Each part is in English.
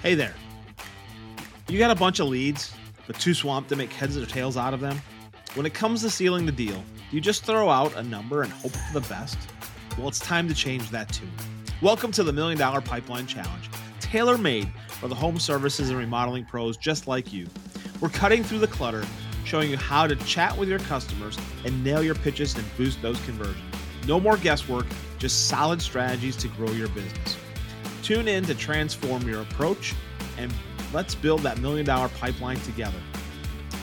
Hey there. You got a bunch of leads, but too swamped to make heads or tails out of them? When it comes to sealing the deal, you just throw out a number and hope for the best? Well, it's time to change that tune. Welcome to the Million Dollar Pipeline Challenge, tailor made for the home services and remodeling pros just like you. We're cutting through the clutter, showing you how to chat with your customers and nail your pitches and boost those conversions. No more guesswork, just solid strategies to grow your business. Tune in to transform your approach and let's build that million dollar pipeline together.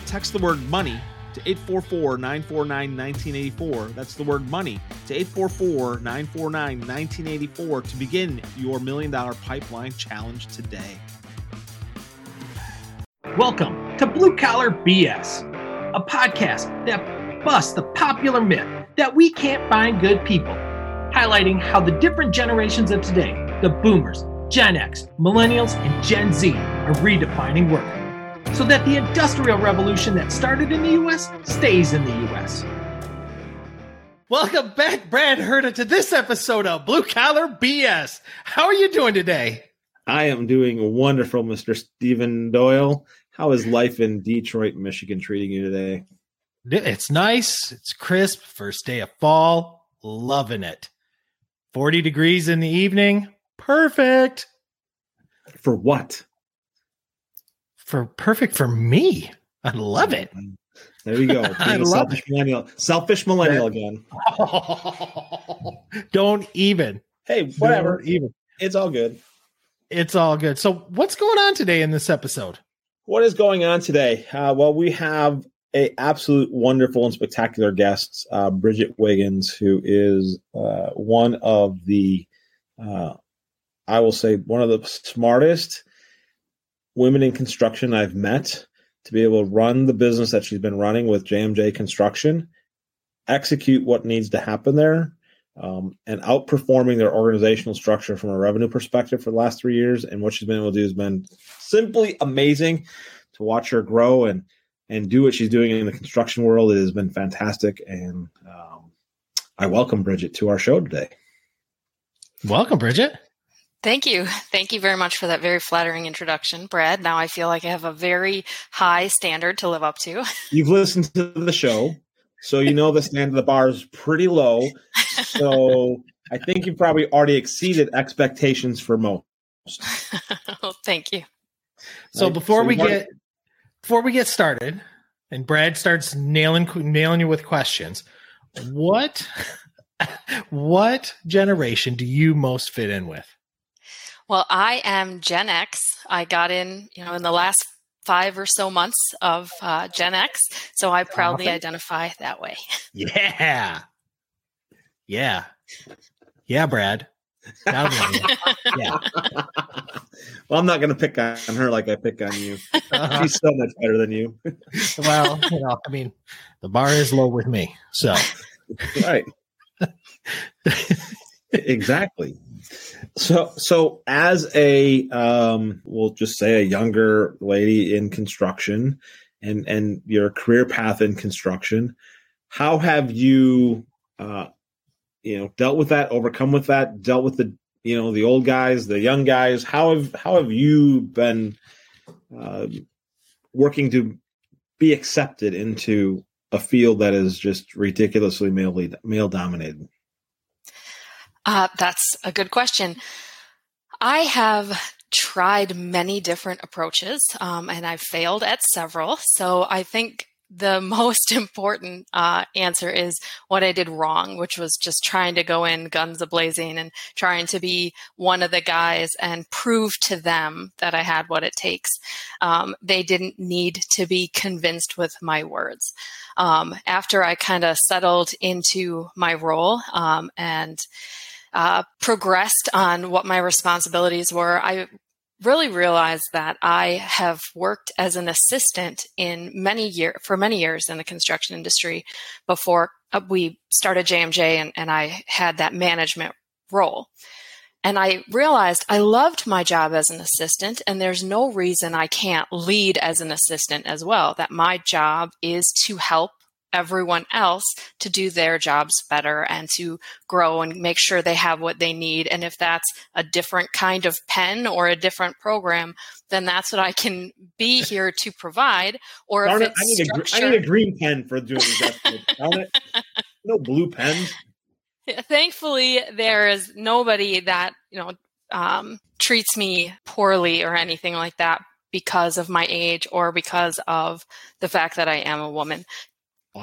Text the word money to 844 949 1984. That's the word money to 844 949 1984 to begin your million dollar pipeline challenge today. Welcome to Blue Collar BS, a podcast that busts the popular myth that we can't find good people, highlighting how the different generations of today, the boomers, Gen X, millennials, and Gen Z, are redefining work so that the industrial revolution that started in the US stays in the US. Welcome back, Brad Herda, to this episode of Blue Collar BS. How are you doing today? I am doing wonderful, Mr. Stephen Doyle. How is life in Detroit, Michigan treating you today? It's nice. It's crisp. First day of fall. Loving it. 40 degrees in the evening. Perfect. For what? For perfect for me. I love it. There you go. I love selfish it. millennial. Selfish millennial again. Don't even. Hey, whatever. Don't even. It's all good. It's all good. So, what's going on today in this episode? What is going on today? Uh, well, we have a absolute wonderful and spectacular guest, uh, Bridget Wiggins, who is uh, one of the, uh, I will say, one of the smartest women in construction I've met to be able to run the business that she's been running with JMJ Construction, execute what needs to happen there, um, and outperforming their organizational structure from a revenue perspective for the last three years. And what she's been able to do has been simply amazing to watch her grow and and do what she's doing in the construction world. It has been fantastic, and um, I welcome Bridget to our show today. Welcome, Bridget. Thank you. Thank you very much for that very flattering introduction, Brad. Now I feel like I have a very high standard to live up to. You've listened to the show, so you know the standard of the bar is pretty low. So I think you've probably already exceeded expectations for most. well, thank you. So Right? before So we what- get before we get started, and Brad starts nailing nailing you with questions, what what generation do you most fit in with? Well, I am Gen X. I got in, you know, in the last five or so months of uh, Gen X, so I proudly Awesome. identify that way. Yeah, yeah, yeah, Brad. Proud of you. yeah, well, I'm not going to pick on her like I pick on you. Uh-huh. She's so much better than you. well, you know, I mean, the bar is low with me, so right. exactly. So, so as a, um, we'll just say a younger lady in construction, and and your career path in construction, how have you, uh, you know, dealt with that, overcome with that, dealt with the, you know, the old guys, the young guys? How have how have you been uh, working to be accepted into a field that is just ridiculously male male dominated? Uh, that's a good question. I have tried many different approaches um, and I've failed at several. So I think the most important uh, answer is what I did wrong, which was just trying to go in guns a blazing and trying to be one of the guys and prove to them that I had what it takes. Um, they didn't need to be convinced with my words. Um, after I kind of settled into my role um, and uh, progressed on what my responsibilities were, I really realized that I have worked as an assistant in many year for many years in the construction industry before uh, we started JMJ and, and I had that management role. And I realized I loved my job as an assistant, and there's no reason I can't lead as an assistant as well. That my job is to help everyone else to do their jobs better and to grow and make sure they have what they need. And if that's a different kind of pen or a different program, then that's what I can be here to provide. Or Darn if it, it's I need, a, gr- I structured, need a green pen for doing it. No blue pens. thankfully there is nobody that you know um, treats me poorly or anything like that because of my age or because of the fact that I am a woman.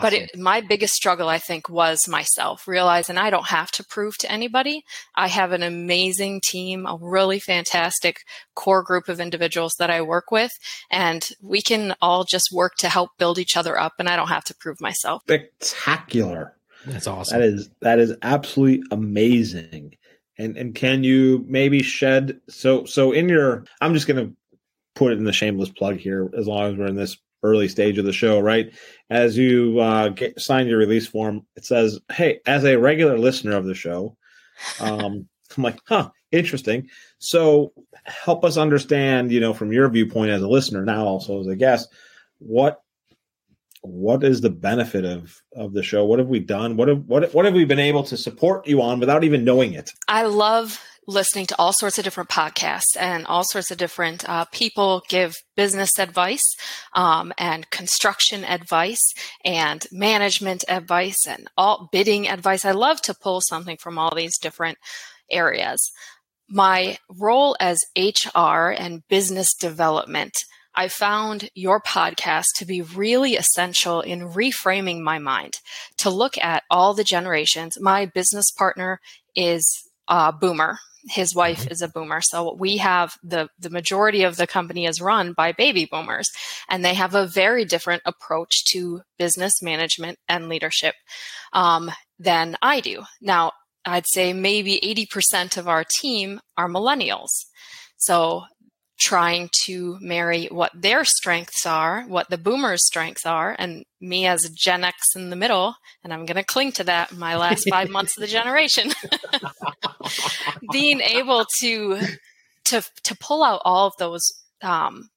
But it, my biggest struggle, I think, was myself, realizing I don't have to prove to anybody. I have an amazing team, a really fantastic core group of individuals that I work with, and we can all just work to help build each other up, and I don't have to prove myself. spectacular. That's awesome. That is that is absolutely amazing. And and can you maybe shed so so in your I'm just gonna put it in the shameless plug here as long as we're in this early stage of the show, right? As you uh, get, sign your release form, it says, "Hey, as a regular listener of the show, um, I'm like, huh, interesting. So help us understand, you know, from your viewpoint as a listener, now also as a guest, what what is the benefit of of the show? What have we done? What have what what have we been able to support you on without even knowing it? I love listening to all sorts of different podcasts and all sorts of different uh, people give business advice um, and construction advice and management advice and all bidding advice. I love to pull something from all these different areas. My role as HR and business development I found your podcast to be really essential in reframing my mind to look at all the generations. My business partner is a boomer. His wife is a boomer. So we have the, the majority of the company is run by baby boomers and they have a very different approach to business management and leadership um, than I do. Now, I'd say maybe 80% of our team are millennials. So trying to marry what their strengths are, what the boomers' strengths are, and me as a Gen X in the middle, and I'm going to cling to that my last five months of the generation. Being able to to to pull out all of those um,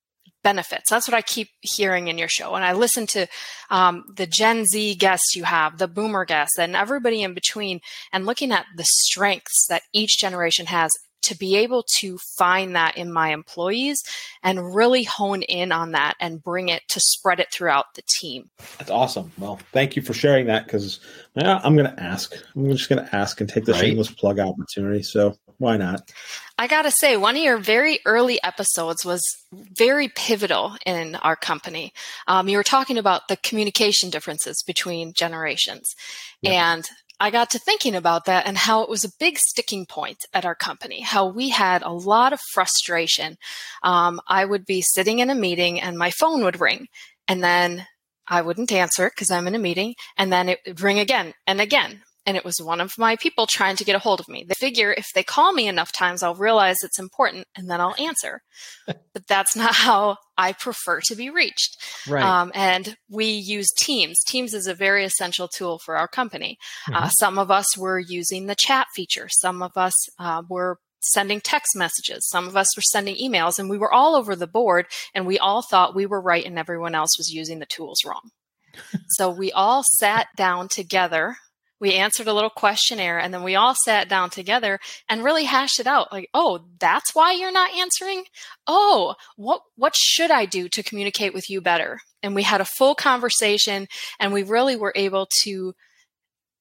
benefits. That's what I keep hearing in your show, and I listen to um, the Gen Z guests you have, the Boomer guests, and everybody in between, and looking at the strengths that each generation has to be able to find that in my employees and really hone in on that and bring it to spread it throughout the team. That's awesome. Well, thank you for sharing that because yeah, I'm going to ask. I'm just going to ask and take the Right. shameless plug opportunity. So why not? I got to say, one of your very early episodes was very pivotal in our company. Um, you were talking about the communication differences between generations. Yep. And I got to thinking about that and how it was a big sticking point at our company, how we had a lot of frustration. Um, I would be sitting in a meeting and my phone would ring, and then I wouldn't answer because I'm in a meeting, and then it would ring again and again. And it was one of my people trying to get a hold of me. They figure if they call me enough times, I'll realize it's important and then I'll answer. but that's not how I prefer to be reached. right. Um, and we use Teams. Teams is a very essential tool for our company. Uh, Mhm. some of us were using the chat feature. Some of us uh, were sending text messages. Some of us were sending emails, and we were all over the board. And we all thought we were right, and everyone else was using the tools wrong. so we all sat down together. We answered a little questionnaire, and then we all sat down together and really hashed it out. Like, oh, that's why you're not answering. Oh, what what should I do to communicate with you better? And we had a full conversation, and we really were able to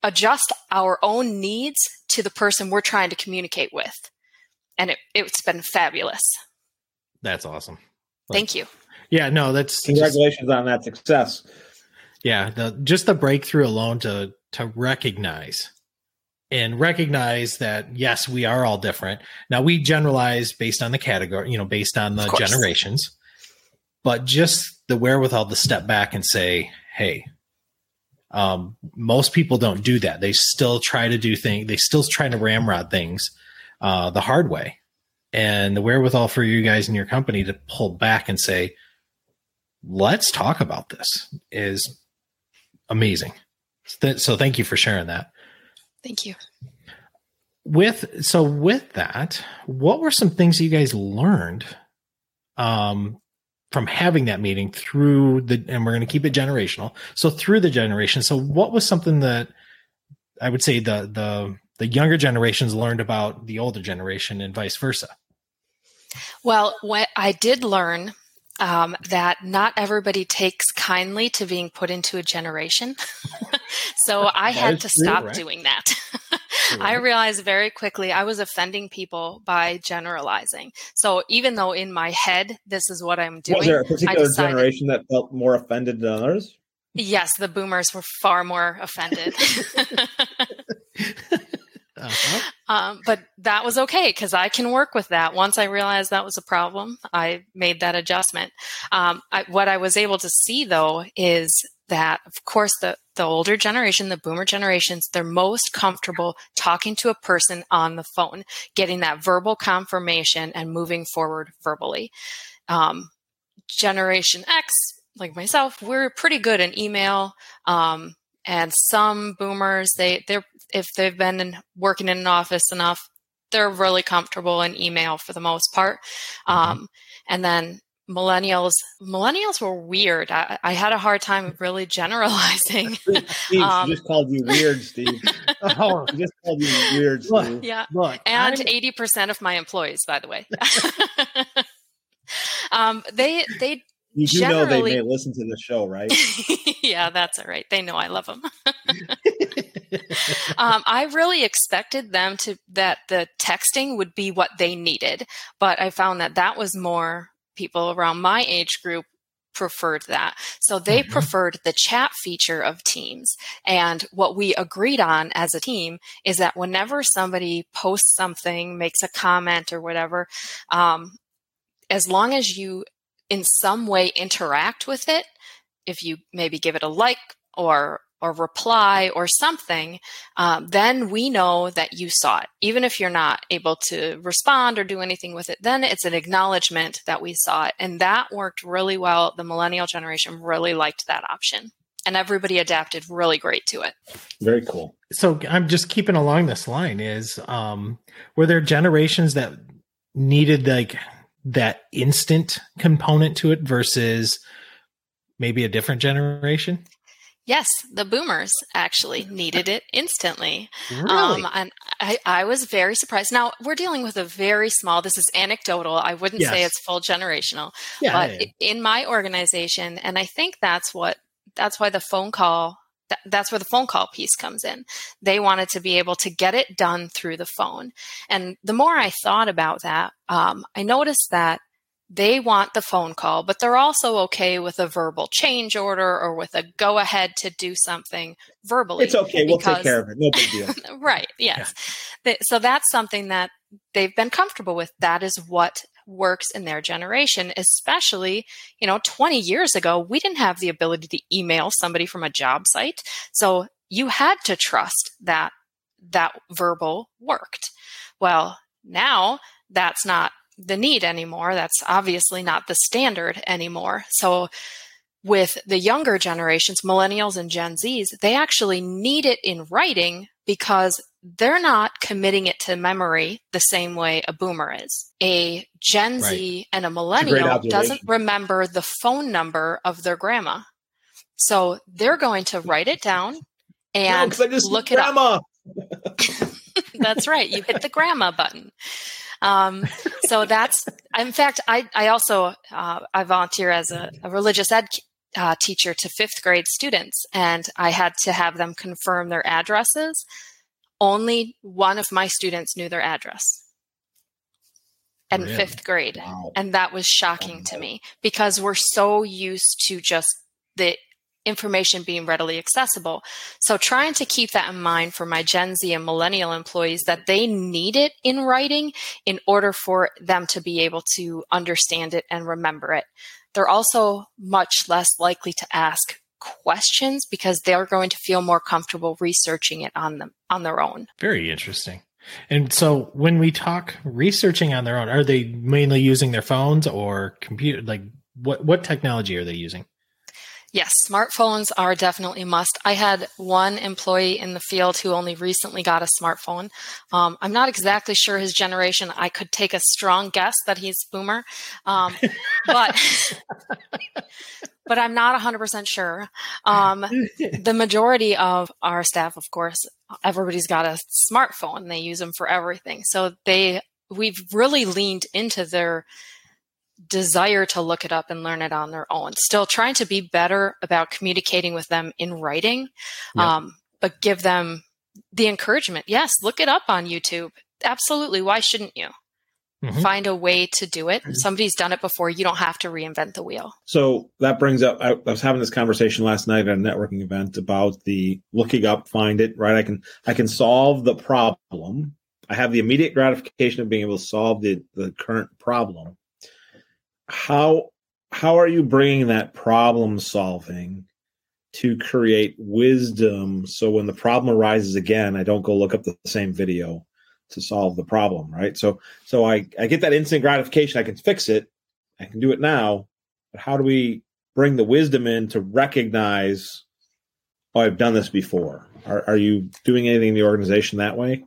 adjust our own needs to the person we're trying to communicate with. And it, it's been fabulous. That's awesome. Thank you. Yeah, no, that's just, Congratulations on that success. yeah, the, just the breakthrough alone to to recognize and recognize that yes, we are all different. Now we generalize based on the category, you know, based on the generations, but just the wherewithal to step back and say, hey, um, most people don't do that. They still try to do things. They still try to ramrod things uh, the hard way. And the wherewithal for you guys in your company to pull back and say, let's talk about this is amazing. So thank you for sharing that. Thank you. With so with that, what were some things you guys learned um, from having that meeting through the and we're going to keep it generational so through the generation so what was something that i would say the the the younger generations learned about the older generation and vice versa well what i did learn um, that not everybody takes kindly to being put into a generation. so I had to true, stop right? doing that. I realized very quickly I was offending people by generalizing. So even though in my head this is what I'm doing, was there a particular decided, generation that felt more offended than others? Yes, the boomers were far more offended. Uh-huh. Um, but that was okay because I can work with that. Once I realized that was a problem, I made that adjustment. Um, I, what I was able to see though is that, of course, the, the older generation, the boomer generations, they're most comfortable talking to a person on the phone, getting that verbal confirmation and moving forward verbally. Um, generation X, like myself, we're pretty good in email. Um, and some boomers, they they're if they've been in, working in an office enough, they're really comfortable in email for the most part. Mm-hmm. Um, and then millennials, millennials were weird. I, I, had a hard time really generalizing. Steve, um, just called you weird, Steve. oh, just called you weird, Steve. Look, yeah, look, and eighty percent of my employees, by the way. um, they they you do know they may listen to the show, right? yeah, that's all right. They know I love them. um, I really expected them to that the texting would be what they needed, but I found that that was more people around my age group preferred that. So they mm-hmm. preferred the chat feature of Teams. And what we agreed on as a team is that whenever somebody posts something, makes a comment or whatever, um, as long as you in some way interact with it, if you maybe give it a like or or reply or something, um, then we know that you saw it. Even if you're not able to respond or do anything with it, then it's an acknowledgement that we saw it. And that worked really well. The millennial generation really liked that option. And everybody adapted really great to it. Very cool. So I'm just keeping along this line is um, were there generations that needed like that instant component to it versus maybe a different generation? Yes, the boomers actually needed it instantly. Really? Um, and I, I, was very surprised. Now, we're dealing with a very small, this is anecdotal. I wouldn't yes. say it's full generational. Yeah, but yeah. in my organization, and I think that's what, that's why the phone call that's where the phone call piece comes in. They wanted to be able to get it done through the phone. And the more I thought about that, um, I noticed that they want the phone call, but they're also okay with a verbal change order or with a go ahead to do something verbally. It's okay. We'll take care of it. No big deal. right. Yes. Yeah. So that's something that they've been comfortable with. That is what works in their generation, especially, you know, 20 years ago, we didn't have the ability to email somebody from a job site. So you had to trust that that verbal worked. Well, now that's not the need anymore. That's obviously not the standard anymore. So with the younger generations, millennials and Gen Zs, they actually need it in writing because they're not committing it to memory the same way a boomer is. A Gen right. Z and a millennial a doesn't remember the phone number of their grandma. So they're going to write it down and no, look it grandma. up. that's right. You hit the grandma button. Um, so that's, in fact, I, I also, uh, I volunteer as a, a religious ed uh, teacher to fifth grade students, and I had to have them confirm their addresses. Only one of my students knew their address and really? fifth grade. Wow. And that was shocking to me because we're so used to just the information being readily accessible. So trying to keep that in mind for my Gen Z and millennial employees that they need it in writing in order for them to be able to understand it and remember it. They're also much less likely to ask questions because they're going to feel more comfortable researching it on them on their own. Very interesting. And so when we talk researching on their own, are they mainly using their phones or computer like what what technology are they using? Yes, smartphones are definitely a must. I had one employee in the field who only recently got a smartphone. Um, I'm not exactly sure his generation. I could take a strong guess that he's boomer, um, but but I'm not 100% sure. Um, the majority of our staff, of course, everybody's got a smartphone. They use them for everything. So they we've really leaned into their desire to look it up and learn it on their own. Still trying to be better about communicating with them in writing, yeah. um, but give them the encouragement. Yes, look it up on YouTube. Absolutely. Why shouldn't you? Mm-hmm. Find a way to do it. Mm-hmm. Somebody's done it before. You don't have to reinvent the wheel. So that brings up. I, I was having this conversation last night at a networking event about the looking up, find it. Right, I can I can solve the problem. I have the immediate gratification of being able to solve the the current problem how how are you bringing that problem solving to create wisdom? So when the problem arises again i don't go look up the same video to solve the problem right? So so i i get that instant gratification i can fix it i can do it now but how do we bring the wisdom in to recognize oh i've done this before. Are, are you doing anything in the organization that way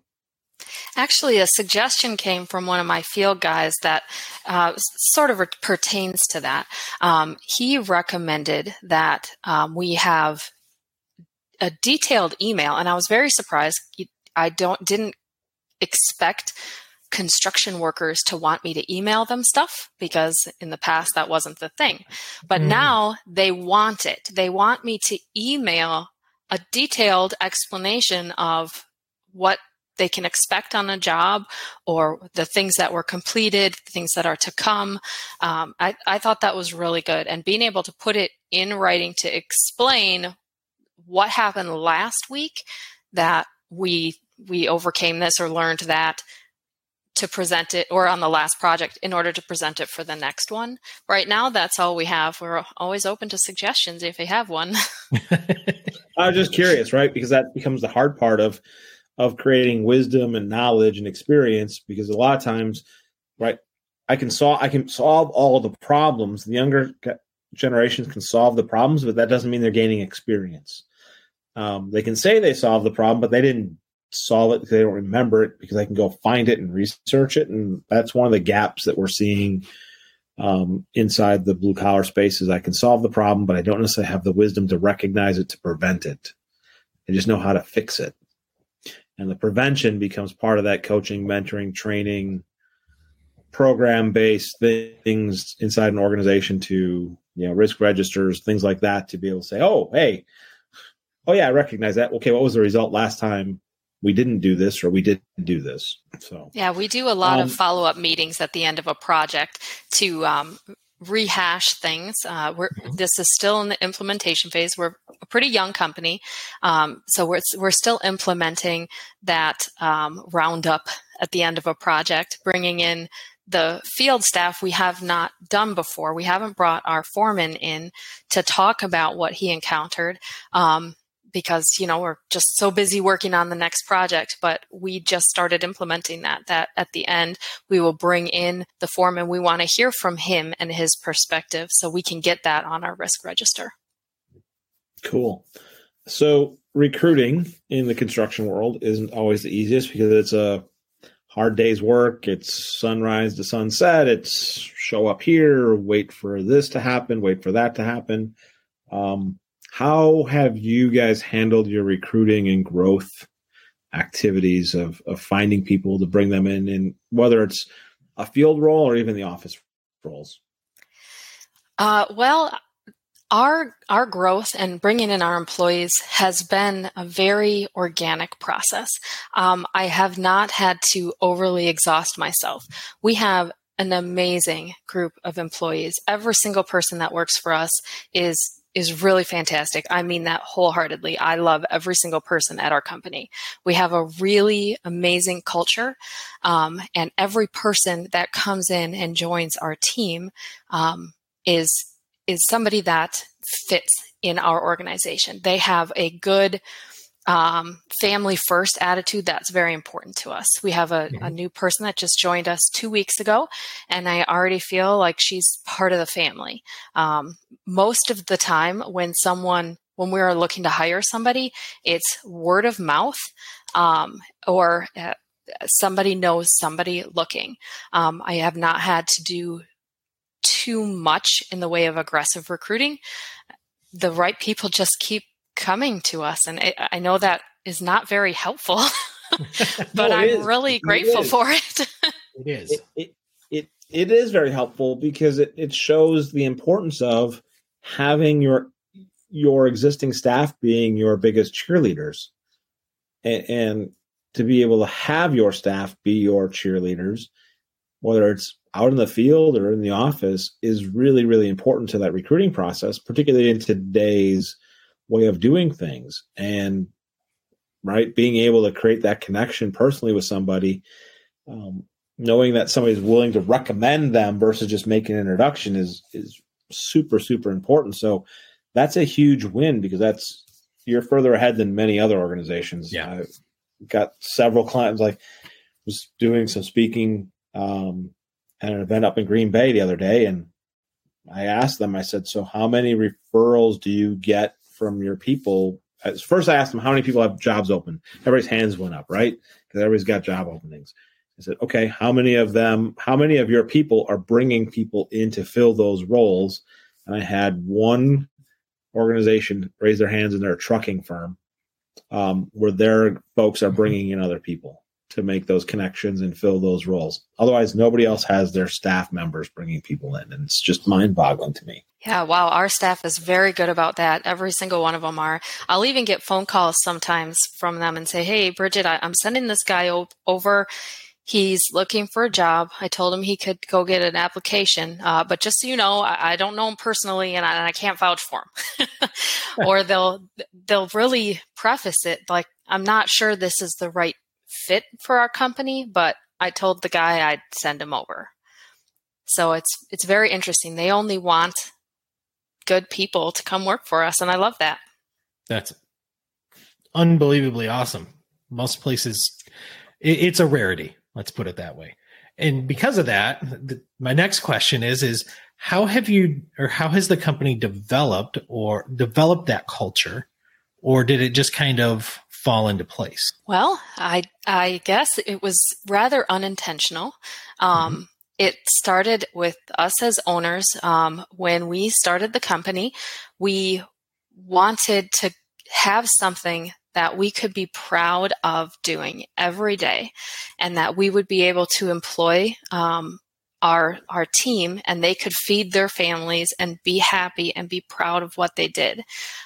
Actually, a suggestion came from one of my field guys that uh, sort of pertains to that. Um, he recommended that um, we have a detailed email, and I was very surprised. I don't didn't expect construction workers to want me to email them stuff because in the past that wasn't the thing. But mm. now they want it. They want me to email a detailed explanation of what they can expect on a job or the things that were completed, things that are to come. Um, I, I thought that was really good. And being able to put it in writing to explain what happened last week that we we overcame this or learned that to present it or on the last project in order to present it for the next one. Right now, that's all we have. We're always open to suggestions if you have one. I was just curious, right? Because that becomes the hard part of of creating wisdom and knowledge and experience because a lot of times right i can solve i can solve all the problems. The younger generations can solve the problems but that doesn't mean they're gaining experience. Um, they can say they solved the problem but they didn't solve it they don't remember it because they can go find it and research it and that's one of the gaps that we're seeing um, inside the blue collar spaces i can solve the problem but i don't necessarily have the wisdom to recognize it to prevent it i just know how to fix it and the prevention becomes part of that coaching mentoring training program based things inside an organization to you know risk registers things like that to be able to say oh hey oh yeah i recognize that. Okay what was the result last time we didn't do this or we didn't do this? So yeah we do a lot um, of follow-up meetings at the end of a project to um, rehash things. Uh, we're, mm-hmm. this is still in the implementation phase. We're a pretty young company, um, so we're we're still implementing that um, roundup at the end of a project, bringing in the field staff we have not done before. We haven't brought our foreman in to talk about what he encountered. Um, because you know we're just so busy working on the next project but we just started implementing that that at the end we will bring in the foreman we want to hear from him and his perspective so we can get that on our risk register. Cool. So recruiting in the construction world isn't always the easiest because it's a hard day's work. It's sunrise to sunset. It's show up here wait for this to happen wait for that to happen. Um, how have you guys handled your recruiting and growth activities of, of finding people to bring them in, and whether it's a field role or even the office roles? Uh, well, our our growth and bringing in our employees has been a very organic process. Um, I have not had to overly exhaust myself. We have an amazing group of employees. Every single person that works for us is is really fantastic. I mean that wholeheartedly. I love every single person at our company. We have a really amazing culture, um, and every person that comes in and joins our team um, is is somebody that fits in our organization. They have a good um, family first attitude that's very important to us. We have a, mm-hmm. a, new person that just joined us two weeks ago and i already feel like she's part of the family. Um, most of the time when someone when we're looking to hire somebody it's word of mouth um, or uh, somebody knows somebody looking. Um, i have not had to do too much in the way of aggressive recruiting. The right people just keep coming to us. And it, I know that is not very helpful, but no, I'm is. really grateful it for it. it is. It, it, it, it is very helpful because it, it shows the importance of having your your existing staff being your biggest cheerleaders and, and to be able to have your staff be your cheerleaders whether it's out in the field or in the office is really really important to that recruiting process particularly in today's way of doing things and right being able to create that connection personally with somebody um, knowing that somebody's willing to recommend them versus just making an introduction is is super super important. So that's a huge win because that's you're further ahead than many other organizations. Yeah. I've got several clients like was doing some speaking um, at an event up in green bay the other day and i asked them i said so how many referrals do you get from your people. First, I asked them how many people have jobs open. Everybody's hands went up, right? Because everybody's got job openings. I said, okay, how many of them, how many of your people are bringing people in to fill those roles? And I had one organization raise their hands in their trucking firm um, where their folks are bringing in other people to make those connections and fill those roles. Otherwise, nobody else has their staff members bringing people in. And it's just mind boggling to me. Yeah, wow. Our staff is very good about that. Every single one of them are. I'll even get phone calls sometimes from them and say, Hey, Bridget, I, am sending this guy o- over. He's looking for a job. I told him he could go get an application. Uh, but just so you know, I, I don't know him personally and I, and I can't vouch for him. or they'll, they'll really preface it like, I'm not sure this is the right fit for our company, but I told the guy I'd send him over. So it's it's very interesting. They only want good people to come work for us and I love that. That's unbelievably awesome. Most places it, it's a rarity, let's put it that way. And because of that, the, my next question is is how have you or how has the company developed or developed that culture or did it just kind of fall into place? Well, I I guess it was rather unintentional. Um, mm-hmm. It started with us as owners. Um, when we started the company, we wanted to have something that we could be proud of doing every day, and that we would be able to employ um, our our team and they could feed their families and be happy and be proud of what they did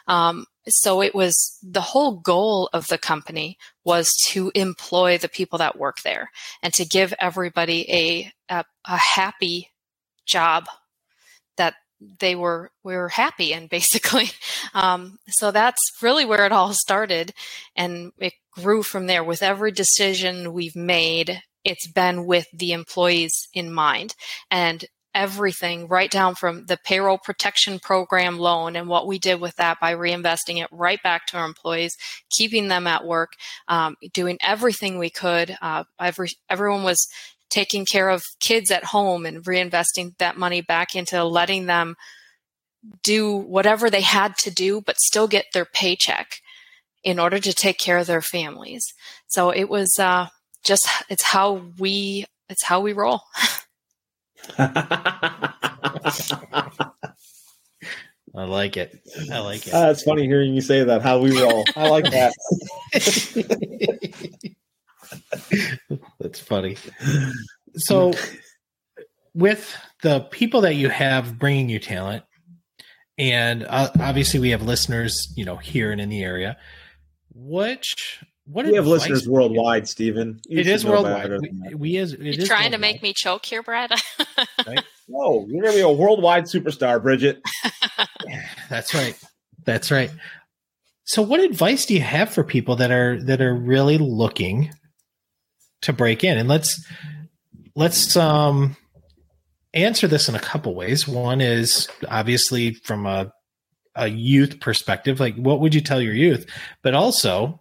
um, so it was the whole goal of the company was to employ the people that work there and to give everybody a a, a happy job that they were we were happy in basically. Um, so that's really where it all started and it grew from there. With every decision we've made it's been with the employees in mind. And everything right down from the payroll protection program loan and what we did with that by reinvesting it right back to our employees keeping them at work um, doing everything we could uh, every, everyone was taking care of kids at home and reinvesting that money back into letting them do whatever they had to do but still get their paycheck in order to take care of their families so it was uh, just it's how we it's how we roll. I like it. I like it. Uh, it's funny hearing you say that. How we roll. I like that. That's funny. So, with the people that you have bringing you talent, and uh, obviously we have listeners, you know, here and in the area. Which what we have listeners worldwide, Stephen. You it is worldwide. We, we, is. It you trying to make me choke here, Brad? right? No, you're gonna be a worldwide superstar, Bridget. That's right. That's right. So, what advice do you have for people that are that are really looking to break in? And let's let's um answer this in a couple ways. One is obviously from a a youth perspective, like what would you tell your youth? But also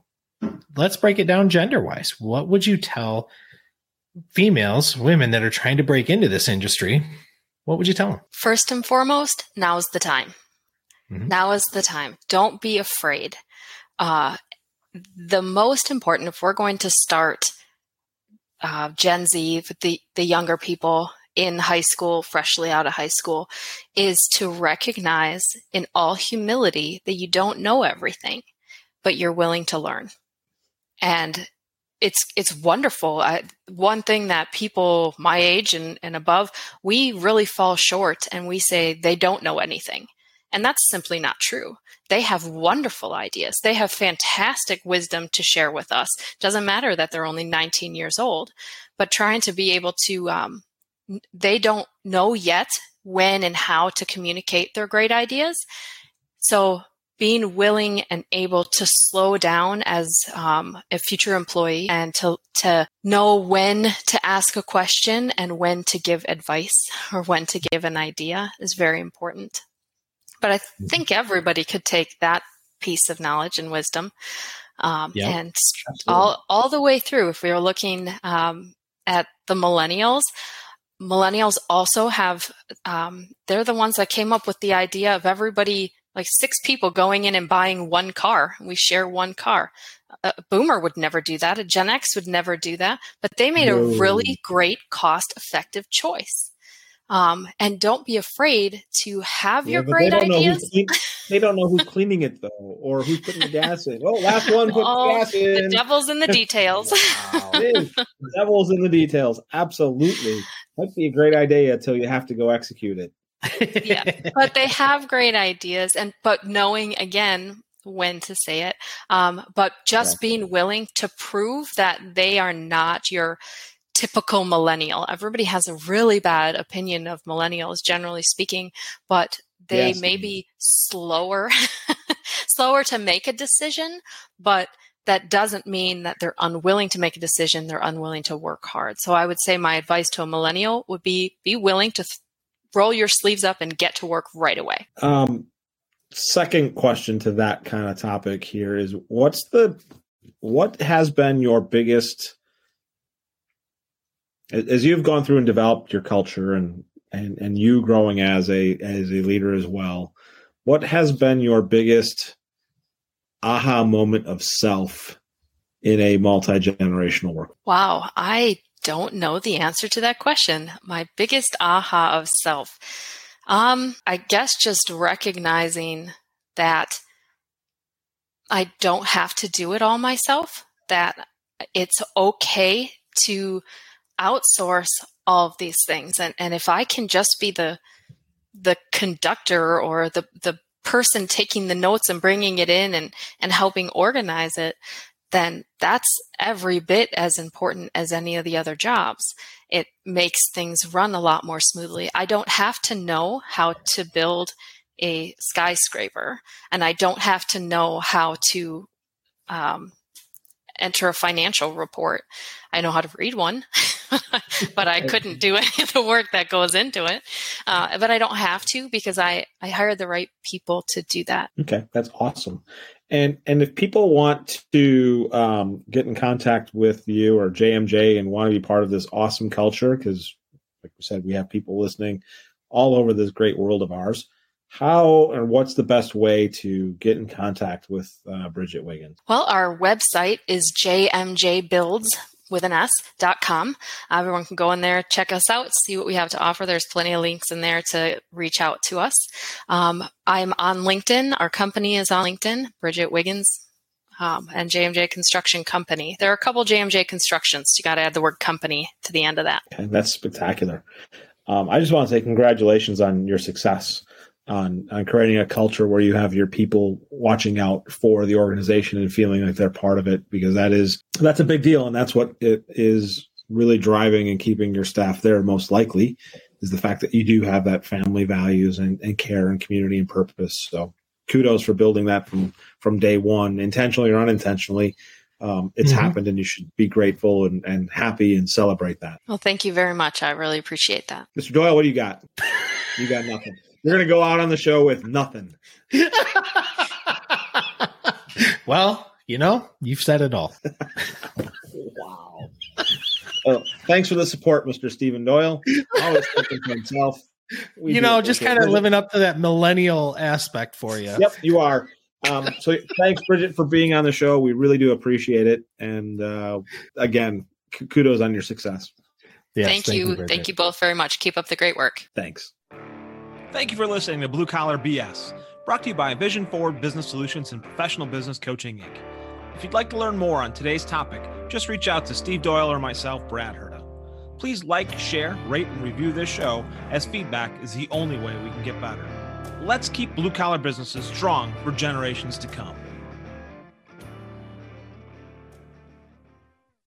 let's break it down gender wise. What would you tell females, women that are trying to break into this industry? What would you tell them? First and foremost, now's the time. Mm-hmm. Now is the time. Don't be afraid. Uh, the most important, if we're going to start uh, Gen Z, the, the younger people in high school, freshly out of high school, is to recognize in all humility that you don't know everything, but you're willing to learn. And it's it's wonderful. I, one thing that people my age and, and above, we really fall short and we say they don't know anything. And that's simply not true. They have wonderful ideas. They have fantastic wisdom to share with us. Doesn't matter that they're only 19 years old, but trying to be able to, um, they don't know yet when and how to communicate their great ideas. So being willing and able to slow down as um, a future employee and to to know when to ask a question and when to give advice or when to give an idea is very important. But I mm-hmm. think everybody could take that piece of knowledge and wisdom um, yeah, and absolutely. all all the way through. If we are looking um, at the millennials, millennials also have um, they're the ones that came up with the idea of everybody like six people going in and buying one car. We share one car. A boomer would never do that. A Gen X would never do that. But they made no. a really great cost effective choice. Um, and don't be afraid to have yeah, your great they ideas. Clean, they don't know who's cleaning it though, or who's putting the gas in. Oh, last one put oh, the gas in. The devil's in the details. wow. the devil's in the details. Absolutely, might be a great idea until you have to go execute it yeah, but they have great ideas, and but knowing again when to say it, um, but just yeah. being willing to prove that they are not your typical millennial. Everybody has a really bad opinion of millennials, generally speaking, but they yes. may be slower, slower to make a decision, but that doesn't mean that they're unwilling to make a decision. They're unwilling to work hard. So I would say my advice to a millennial would be be willing to th- roll your sleeves up and get to work right away. Um, second question to that kind of topic here is what's the what has been your biggest as you've gone through and developed your culture and and and you growing as a as a leader as well what has been your biggest aha moment of self in a multi-generational work wow i don't know the answer to that question. My biggest aha of self. Um, I guess just recognizing that I don't have to do it all myself, that it's okay to outsource all of these things. And, and if I can just be the, the conductor or the, the person taking the notes and bringing it in and, and helping organize it, then that's every bit as important as any of the other jobs. It makes things run a lot more smoothly. I don't have to know how to build a skyscraper, and I don't have to know how to um, enter a financial report. I know how to read one, but I couldn't do any of the work that goes into it. Uh, but I don't have to because I, I hired the right people to do that. Okay, that's awesome. And and if people want to um, get in contact with you or JMJ and want to be part of this awesome culture, because like we said, we have people listening all over this great world of ours. How or what's the best way to get in contact with uh, Bridget Wiggins? Well, our website is jmjbuilds with an. Everyone can go in there, check us out, see what we have to offer. There's plenty of links in there to reach out to us. Um, I'm on LinkedIn. Our company is on LinkedIn, Bridget Wiggins. Um, and JMJ Construction Company. There are a couple JMJ Constructions. You got to add the word company to the end of that. Okay, that's spectacular. Um, I just want to say congratulations on your success on on creating a culture where you have your people watching out for the organization and feeling like they're part of it because that is that's a big deal and that's what it is really driving and keeping your staff there most likely is the fact that you do have that family values and, and care and community and purpose. So kudos for building that from from day one intentionally or unintentionally. Um, it's mm-hmm. happened and you should be grateful and, and happy and celebrate that. Well thank you very much. I really appreciate that. Mr doyle what do you got? You got nothing you're going to go out on the show with nothing. well, You know, you've said it all. wow. Well, thanks for the support, Mr. Stephen Doyle. Always thinking to himself. We you know, just kind of living up to that millennial aspect for you. Yep, you are. Um, so thanks, Bridget, for being on the show. We really do appreciate it. And uh, again, kudos on your success. Yes, thank, thank, you. you thank you both very much. Keep up the great work. Thanks. Thank you for listening to Blue Collar BS, brought to you by Vision Forward Business Solutions and Professional Business Coaching Inc. If you'd like to learn more on today's topic, just reach out to Steve Doyle or myself, Brad Herda. Please like, share, rate, and review this show, as feedback is the only way we can get better. Let's keep blue collar businesses strong for generations to come.